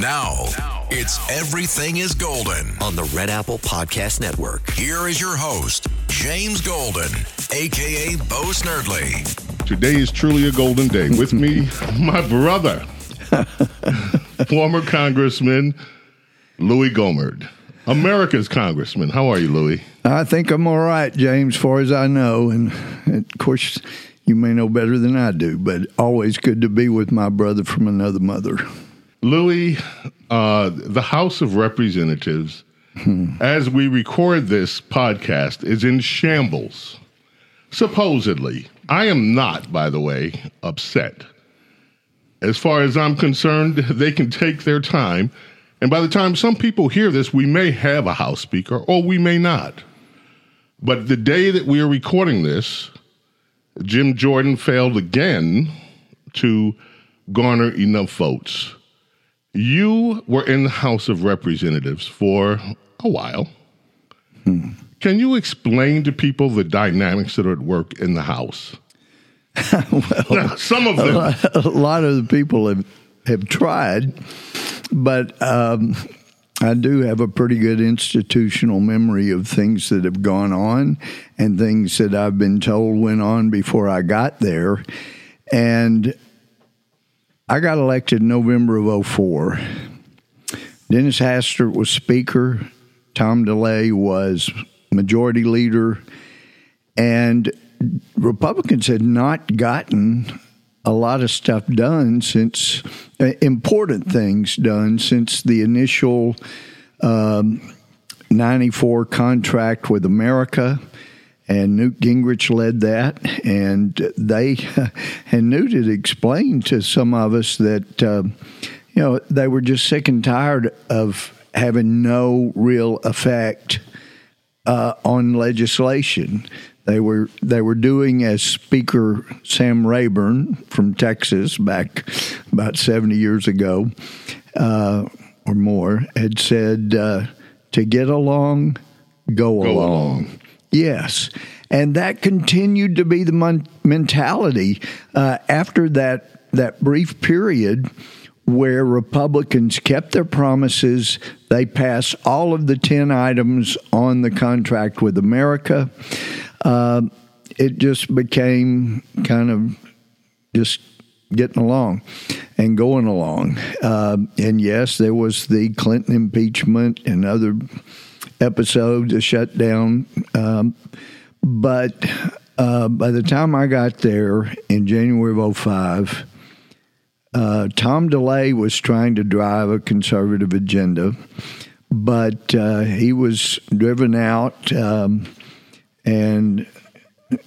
Now, it's Everything is Golden. on the Red Apple Podcast Network. Here is your host, James Golden, aka Bo Snerdley. Today is truly a golden day. With me, my brother, former Congressman Louis Gohmert, America's Congressman. How are you, Louis? I think I'm all right, James, far as I know. And of course, you may know better than I do, but always good to be with my brother from another mother. Louis, uh, the House of Representatives, as we record this podcast, is in shambles. Supposedly. I am not, by the way, upset. As far as I'm concerned, they can take their time. And by the time some people hear this, we may have a House Speaker or we may not. But the day that we are recording this, Jim Jordan failed again to garner enough votes. You were in the House of Representatives for a while. Can you explain to people the dynamics that are at work in the House? well, some of them. A lot of the people have, have tried, but um, I do have a pretty good institutional memory of things that have gone on and things that I've been told went on before I got there. And I got elected November of 04. Dennis Hastert was Speaker. Tom DeLay was Majority Leader. And Republicans had not gotten a lot of stuff done since, uh, important things done since the initial um, 94 contract with America. And Newt Gingrich led that, and they and Newt had explained to some of us that uh, you know they were just sick and tired of having no real effect uh, on legislation. They were they were doing as Speaker Sam Rayburn from Texas back about seventy years ago uh, or more had said uh, to get along, go, Go along. along. Yes. And that continued to be the mon- mentality uh, after that that brief period where Republicans kept their promises. They passed all of the 10 items on the contract with America. Uh, it just became kind of just getting along and going along. Uh, and yes, there was the Clinton impeachment and other episodes, a shutdown. Um, but uh, by the time I got there in January of 05, uh, Tom DeLay was trying to drive a conservative agenda, but uh, he was driven out um, and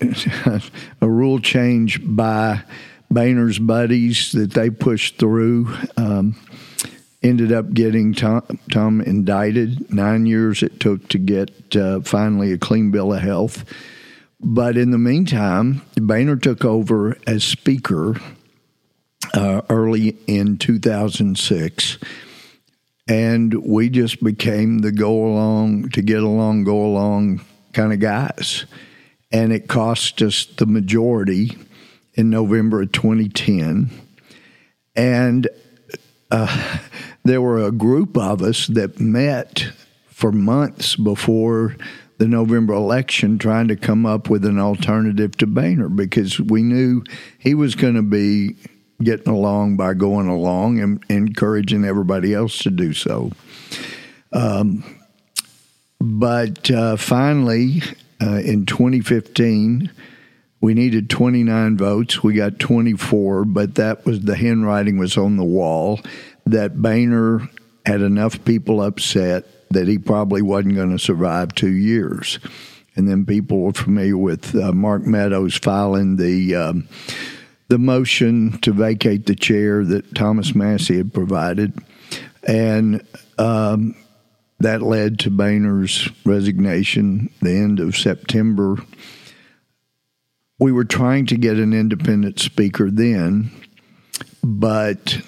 a rule change by Boehner's buddies that they pushed through um, ended up getting Tom, Tom indicted. Nine years it took to get uh, finally a clean bill of health. But in the meantime, Boehner took over as Speaker uh, early in 2006. And we just became the go along, to get along, go along kind of guys. And it cost us the majority in November of 2010. And uh, there were a group of us that met for months before the November election trying to come up with an alternative to Boehner because we knew he was going to be getting along by going along and encouraging everybody else to do so. Um, but uh, finally, uh, in 2015, we needed 29 votes. We got 24, but that was the handwriting was on the wall that Boehner had enough people upset that he probably wasn't going to survive two years. And then people were familiar with uh, Mark Meadows filing the um, the motion to vacate the chair that Thomas Massie had provided, and um, that led to Boehner's resignation the end of September. We were trying to get an independent speaker then, but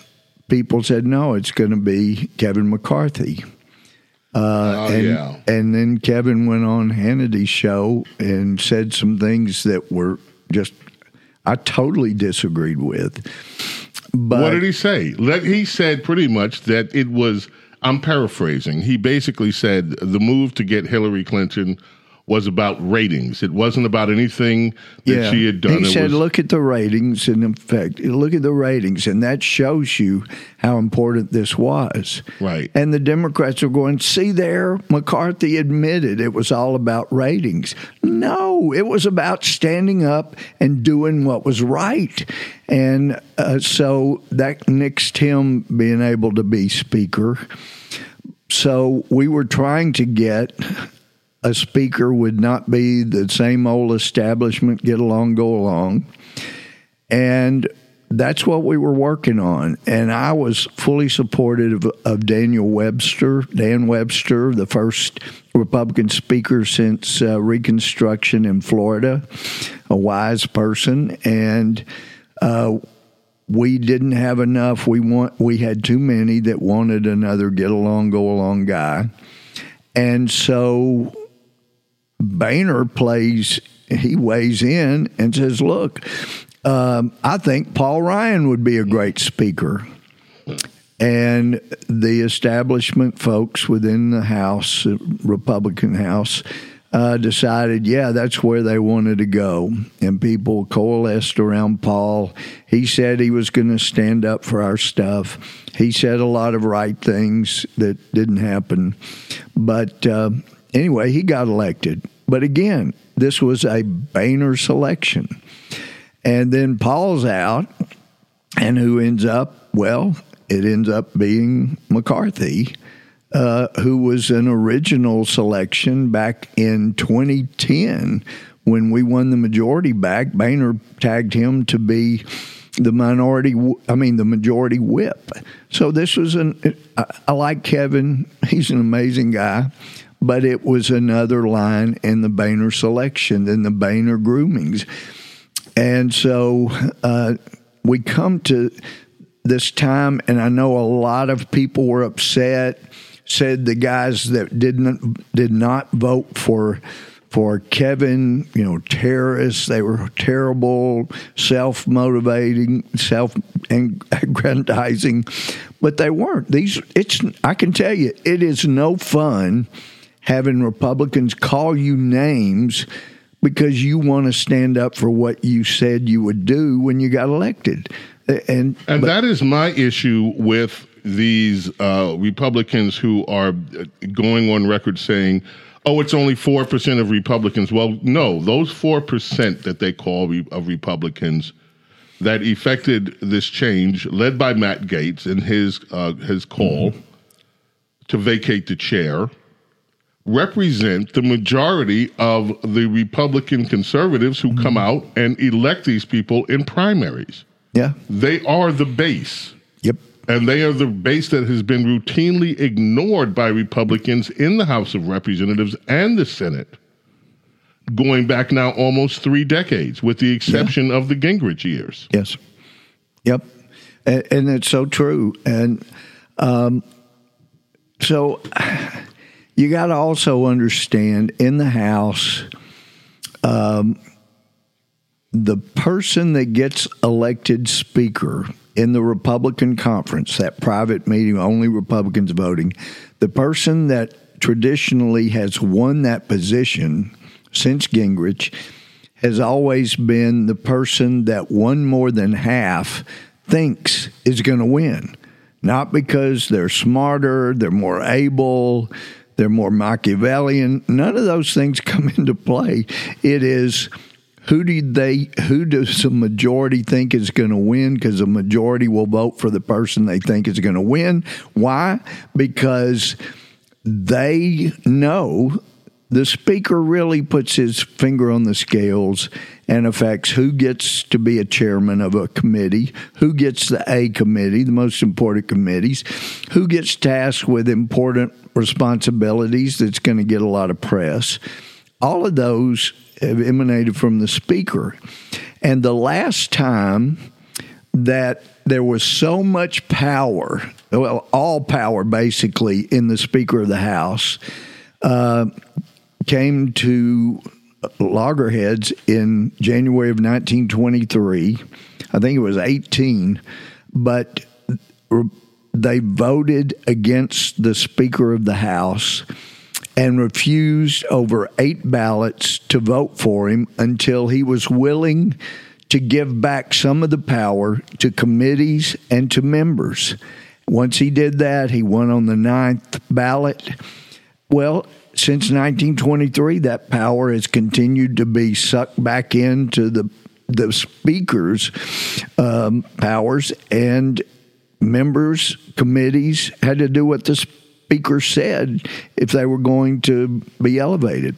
people said no, it's going to be Kevin McCarthy. Uh, Oh, and, yeah. and then Kevin went on Hannity's show and said some things that were just I totally disagreed with. But what did he say? Let, he said pretty much that it was. I'm paraphrasing. He basically said the move to get Hillary Clinton was about ratings. It wasn't about anything that she had done. He It said, was- "Look at the ratings." And in fact, look at the ratings, and that shows you how important this was. Right. And the Democrats are going, "See there, McCarthy admitted it was all about ratings." No, it was about standing up and doing what was right. And uh, so that nixed him being able to be speaker. So we were trying to get a speaker would not be the same old establishment, get along, go along. And that's what we were working on. And I was fully supportive of, of Daniel Webster, Dan Webster, the first Republican speaker since uh, Reconstruction in Florida, a wise person. And uh, we didn't have enough. We want we had too many that wanted another get along, go along guy. And so Boehner plays, he weighs in and says, Look, um, I think Paul Ryan would be a great speaker. And the establishment folks within the House, Republican House, uh, decided, yeah, that's where they wanted to go. And people coalesced around Paul. He said he was going to stand up for our stuff. He said a lot of right things that didn't happen. But uh, anyway, he got elected. But again, this was a Boehner selection. And then Paul's out, and who ends up? Well, it ends up being McCarthy, uh, who was an original selection back in 2010 when we won the majority back. Boehner tagged him to be the minority, I mean, the majority whip. So this was an, I, I like Kevin, he's an amazing guy. But it was another line in the Boehner selection, in the Boehner groomings. And so uh, we come to this time, and I know a lot of people were upset. Said the guys that didn't did not vote for for Kevin, you know, terrorists. They were terrible, self motivating, self aggrandizing, but they weren't. These it's I can tell you, it is no fun having Republicans call you names because you want to stand up for what you said you would do when you got elected. And And but- that is my issue with these uh, Republicans who are uh, going on record saying, oh, it's only 4% of Republicans. Well, no, those 4% that they call re- of Republicans that effected this change, led by Matt Gaetz and his, uh, his call to vacate the chair, represent the majority of the Republican conservatives who come out and elect these people in primaries. yeah, They are the base. yep, And they are the base that has been routinely ignored by Republicans in the House of Representatives and the Senate, going back now almost three decades, with the exception of the Gingrich years. yes, yep, and, and it's so true. And um, so you got to also understand in the House. Um, the person that gets elected speaker in the Republican conference, that private meeting, only Republicans voting, the person that traditionally has won that position since Gingrich has always been the person that one more than half thinks is going to win. Not because they're smarter, they're more able, they're more Machiavellian. None of those things come into play. It is who do they who does the majority think is going to win because the majority will vote for the person they think is going to win why because they know the speaker really puts his finger on the scales and affects who gets to be a chairman of a committee, who gets the A committee, the most important committees, who gets tasked with important responsibilities that's going to get a lot of press. All of those have emanated from the speaker. And the last time that there was so much power, well, all power basically in the Speaker of the House, uh, came to loggerheads in January of 1923. I think it was 18, but they voted against the Speaker of the House and refused over eight ballots to vote for him until he was willing to give back some of the power to committees and to members. Once he did that, he won on the ninth ballot. Well, since 1923, that power has continued to be sucked back into the the speaker's um, powers, and members, committees had to do what the speaker said if they were going to be elevated.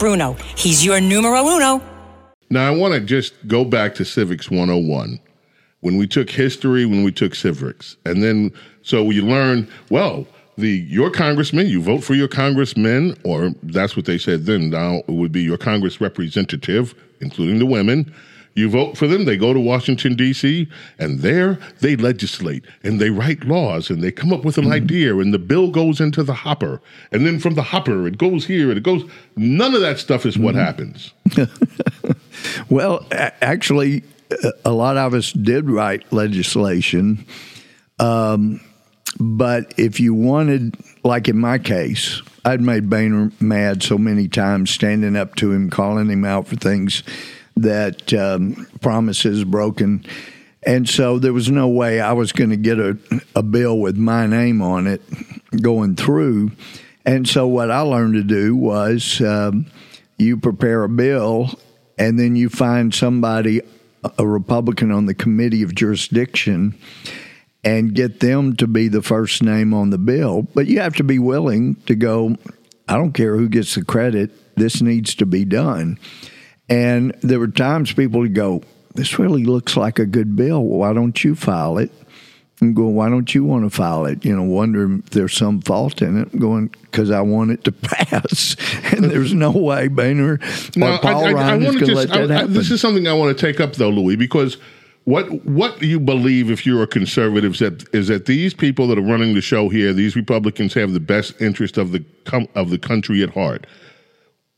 Bruno. He's your numero uno. Now, I want to just go back to Civics 101 when we took history, when we took civics. And then, so you learn, well, the your congressman, you vote for your congressmen, or that's what they said then. Now it would be your Congress representative, including the women. You vote for them, they go to Washington, D.C., and there they legislate and they write laws and they come up with an mm-hmm. idea and the bill goes into the hopper. And then from the hopper, it goes here and it goes. None of that stuff is mm-hmm. what happens. well, actually, a lot of us did write legislation. Um, but if you wanted, like in my case, I'd made Boehner mad so many times, standing up to him, calling him out for things that um, promises broken. And so there was no way I was going to get a, a bill with my name on it going through. And so what I learned to do was um, you prepare a bill and then you find somebody, a Republican on the committee of jurisdiction, and get them to be the first name on the bill. But you have to be willing to go, I don't care who gets the credit, this needs to be done. And there were times people would go, This really looks like a good bill. Why don't you file it? And go, Why don't you want to file it? You know, wondering if there's some fault in it. Going, Because I want it to pass. and there's no way Boehner or Paul I, I, Ryan I is going to let that happen. this is something I want to take up, though, Louis, because what what you believe if you're a conservative is that is that these people that are running the show here, these Republicans have the best interest of the of the country at heart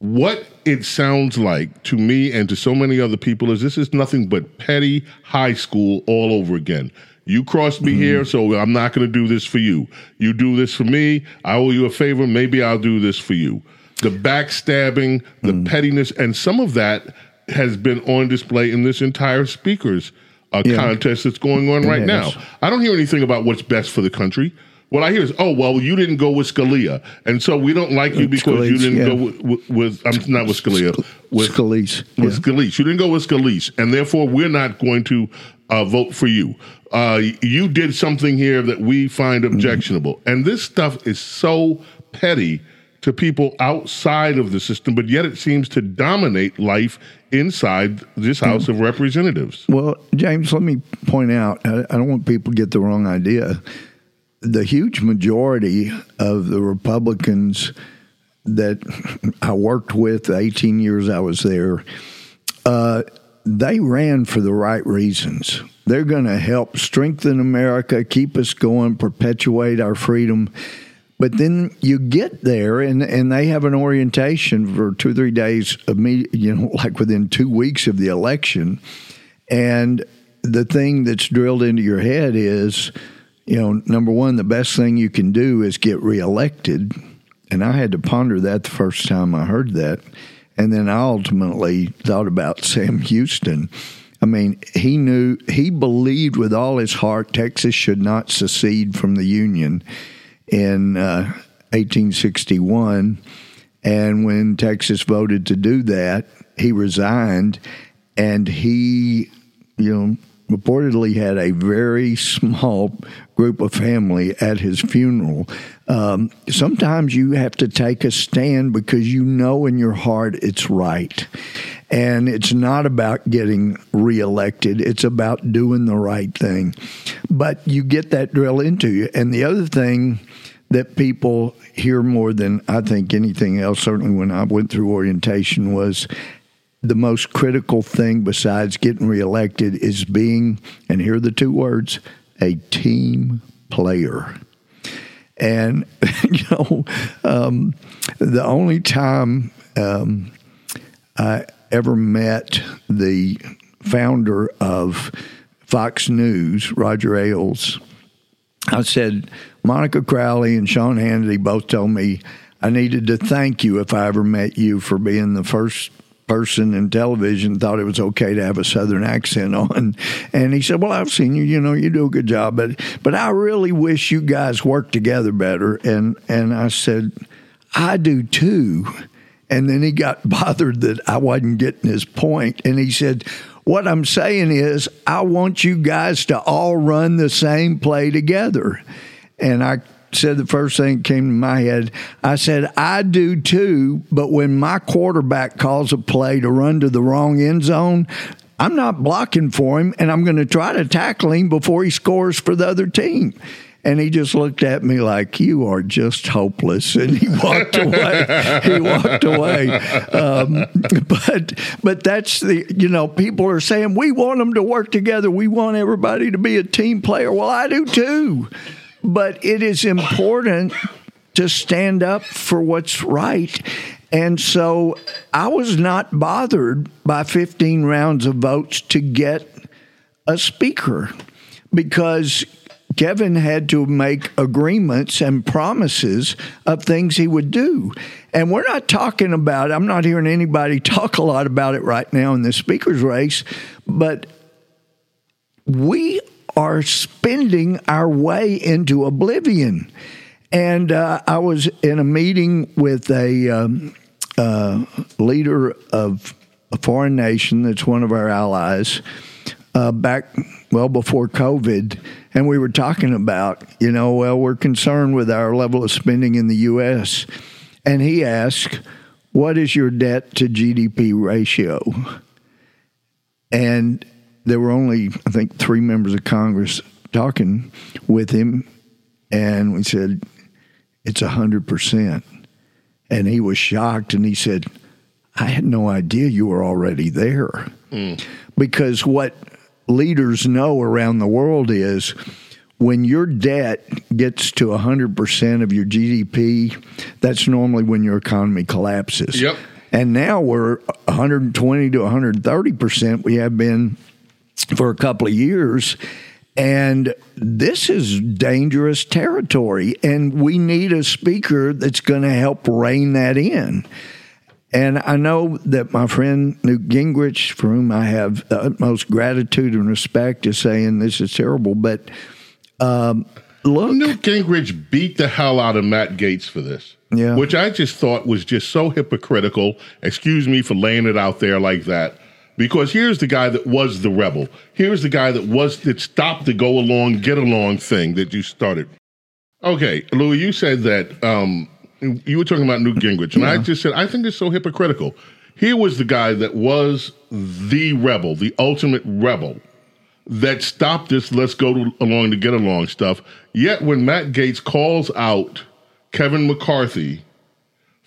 what it sounds like to me and to so many other people is this is nothing but petty high school all over again. You crossed me mm-hmm. here, so I'm not going to do this for you. You do this for me, I owe you a favor, maybe I'll do this for you. The backstabbing, the mm pettiness, and some of that has been on display in this entire speakers uh, yeah. contest that's going on right now. I don't hear anything about what's best for the country. What I hear is, oh well, you didn't go with Scalia, and so we don't like you because Scalise, you didn't yeah. go with, with, with, I'm not with Scalia, with Scalise, with yeah. Scalise. You didn't go with Scalise, and therefore we're not going to uh, vote for you. Uh, you did something here that we find mm-hmm. objectionable, mm-hmm. and this stuff is so petty to people outside of the system, but yet it seems to dominate life inside this House of Representatives. Well, James, let me point out I don't want people to get the wrong idea the huge majority of the Republicans that I worked with, 18 years I was there, uh, they ran for the right reasons. They're going to help strengthen America, keep us going, perpetuate our freedom. But then you get there, and, and they have an orientation for two or three days, you know, like within two weeks of the election. And the thing that's drilled into your head is, you know, number one, the best thing you can do is get reelected. And I had to ponder that the first time I heard that. And then I ultimately thought about Sam Houston. I mean, he knew, he believed with all his heart Texas should not secede from the Union in uh, 1861. And when Texas voted to do that, he resigned and he, you know, reportedly had a very small group of family at his funeral. Um, sometimes you have to take a stand because you know in your heart it's right. And it's not about getting reelected, it's about doing the right thing. But you get that drill into you. And the other thing that people hear more than I think anything else, certainly when I went through orientation, was the most critical thing besides getting reelected is being, and here are the two words, a team player. And, you know, um, the only time um, I ever met the founder of Fox News, Roger Ailes, I said, Monica Crowley and Sean Hannity both told me I needed to thank you if I ever met you for being the first person in television thought it was okay to have a southern accent on. And he said well i've seen you. You know you do a good job. But but i really wish you guys worked together better. And and i said i do too. And then he got bothered that i wasn't getting his point. And he said what i'm saying is i want you guys to all run the same play together. And i said the first thing that came to my head. I said, I do too, but when my quarterback calls a play to run to the wrong end zone, I'm not blocking for him and I'm going to try to tackle him before he scores for the other team. And he just looked at me like, "You are just hopeless," and he walked away. he walked away. Um, but but that's the you know people are saying we want them to work together. We want everybody to be a team player. Well, I do too. But it is important to stand up for what's right. And so I was not bothered by 15 rounds of votes to get a speaker because Kevin had to make agreements and promises of things he would do. And we're not talking about, I'm not hearing anybody talk a lot about it right now in the speaker's race, but we are spending our way into oblivion. And uh, I was in a meeting with a um, uh, leader of a foreign nation that's one of our allies uh, back well before COVID, and we were talking about, you know, well, we're concerned with our level of spending in the U.S. And he asked, What is your debt to GDP ratio? And there were only, I think, three members of Congress talking with him, and we said, It's a 100%. And he was shocked, and he said, I had no idea you were already there. Mm. Because what leaders know around the world is when your debt gets to 100% of your GDP, that's normally when your economy collapses. Yep. And now we're 120 to 130%. We have been for a couple of years. And this is dangerous territory. And we need a speaker that's going to help rein that in. And I know that my friend Newt Gingrich, for whom I have the utmost gratitude and respect, is saying this is terrible. But um, look. Newt Gingrich beat the hell out of Matt Gaetz for this. Yeah. Which I just thought was just so hypocritical. Excuse me for laying it out there like that. Because here's the guy that was the rebel. Here's the guy that was that stopped the go along, get along thing that you started. Okay, Louis, you said that um, you were talking about Newt Gingrich, and yeah. I just said I think it's so hypocritical. Here was the guy that was the rebel, the ultimate rebel, that stopped this let's go to, along to get along stuff. Yet when Matt Gaetz calls out Kevin McCarthy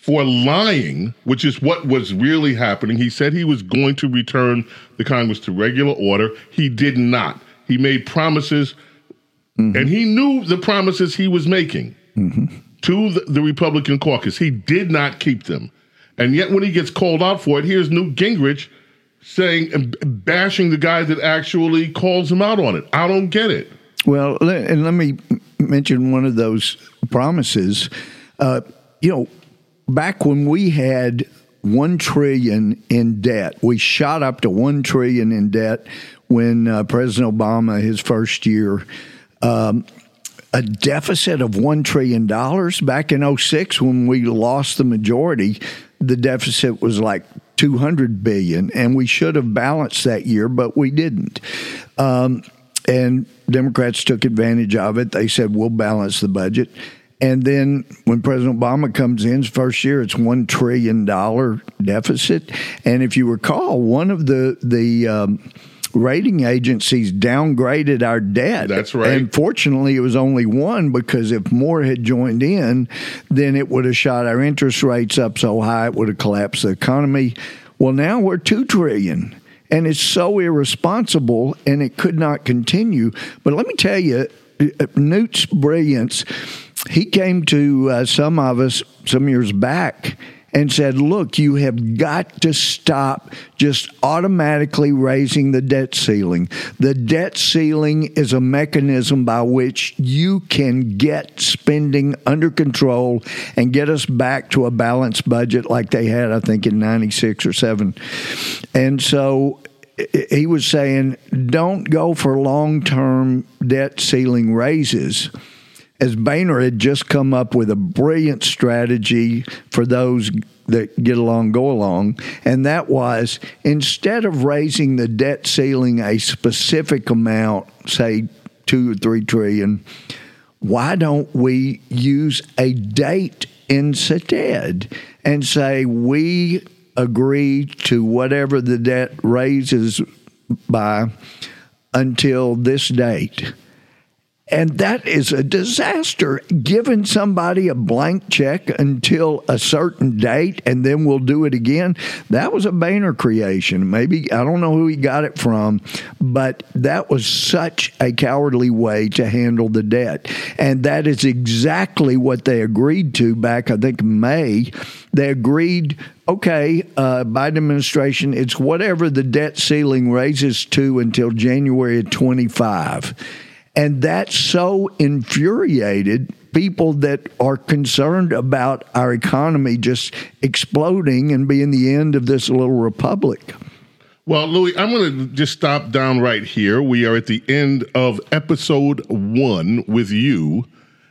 for lying, which is what was really happening. He said he was going to return the Congress to regular order. He did not. He made promises, mm-hmm. and he knew the promises he was making mm-hmm. to the, the, Republican caucus. He did not keep them. And yet, when he gets called out for it, here's Newt Gingrich saying and bashing the guy that actually calls him out on it. I don't get it. Well, and let me mention one of those promises. Uh, you know, back when we had one trillion in debt, we shot up to one trillion in debt when uh, President Obama, his first year, um, a deficit of $1 trillion back in 06 when we lost the majority the deficit was like 200 billion, and we should have balanced that year, but we didn't. Um, and Democrats took advantage of it. They said we'll balance the budget. And then when President Obama comes in, his first year, it's one trillion dollar deficit. And if you recall, one of the the um, rating agencies downgraded our debt. That's right. And fortunately, it was only one because if more had joined in, then it would have shot our interest rates up so high it would have collapsed the economy. Well, now we're two trillion. And it's so irresponsible and it could not continue. But let me tell you, Newt's brilliance, he came to uh, some of us some years back and said, Look, you have got to stop just automatically raising the debt ceiling. The debt ceiling is a mechanism by which you can get spending under control and get us back to a balanced budget like they had, I think, in 96 or 7. And so he was saying, don't go for long term debt ceiling raises as Boehner had just come up with a brilliant strategy for those that get along, go along, and that was instead of raising the debt ceiling a specific amount, say two or three trillion, why don't we use a date instead and say we agree to whatever the debt raises by until this date? And that is a disaster. Giving somebody a blank check until a certain date and then we'll do it again. That was a Boehner creation. Maybe, I don't know who he got it from, but that was such a cowardly way to handle the debt. And that is exactly what they agreed to back, I think, May. They agreed okay, uh, Biden administration, it's whatever the debt ceiling raises to until January of 25. And that so infuriated people that are concerned about our economy just exploding and being the end of this little republic. Well, Louis, I'm going to just stop down right here. We are at the end of episode one with you,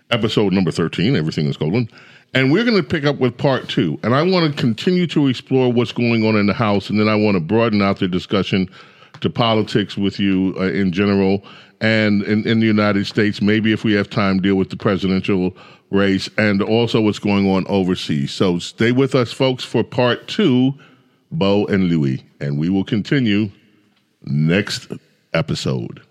episode number 13, Everything is Golden. And we're going to pick up with part two. And I want to continue to explore what's going on in the House. And then I want to broaden out the discussion to politics with you uh, in general and in, in the United States, maybe if we have time, deal with the presidential race and also what's going on overseas. So stay with us, folks, for part two, Bo and Louie, and we will continue next episode.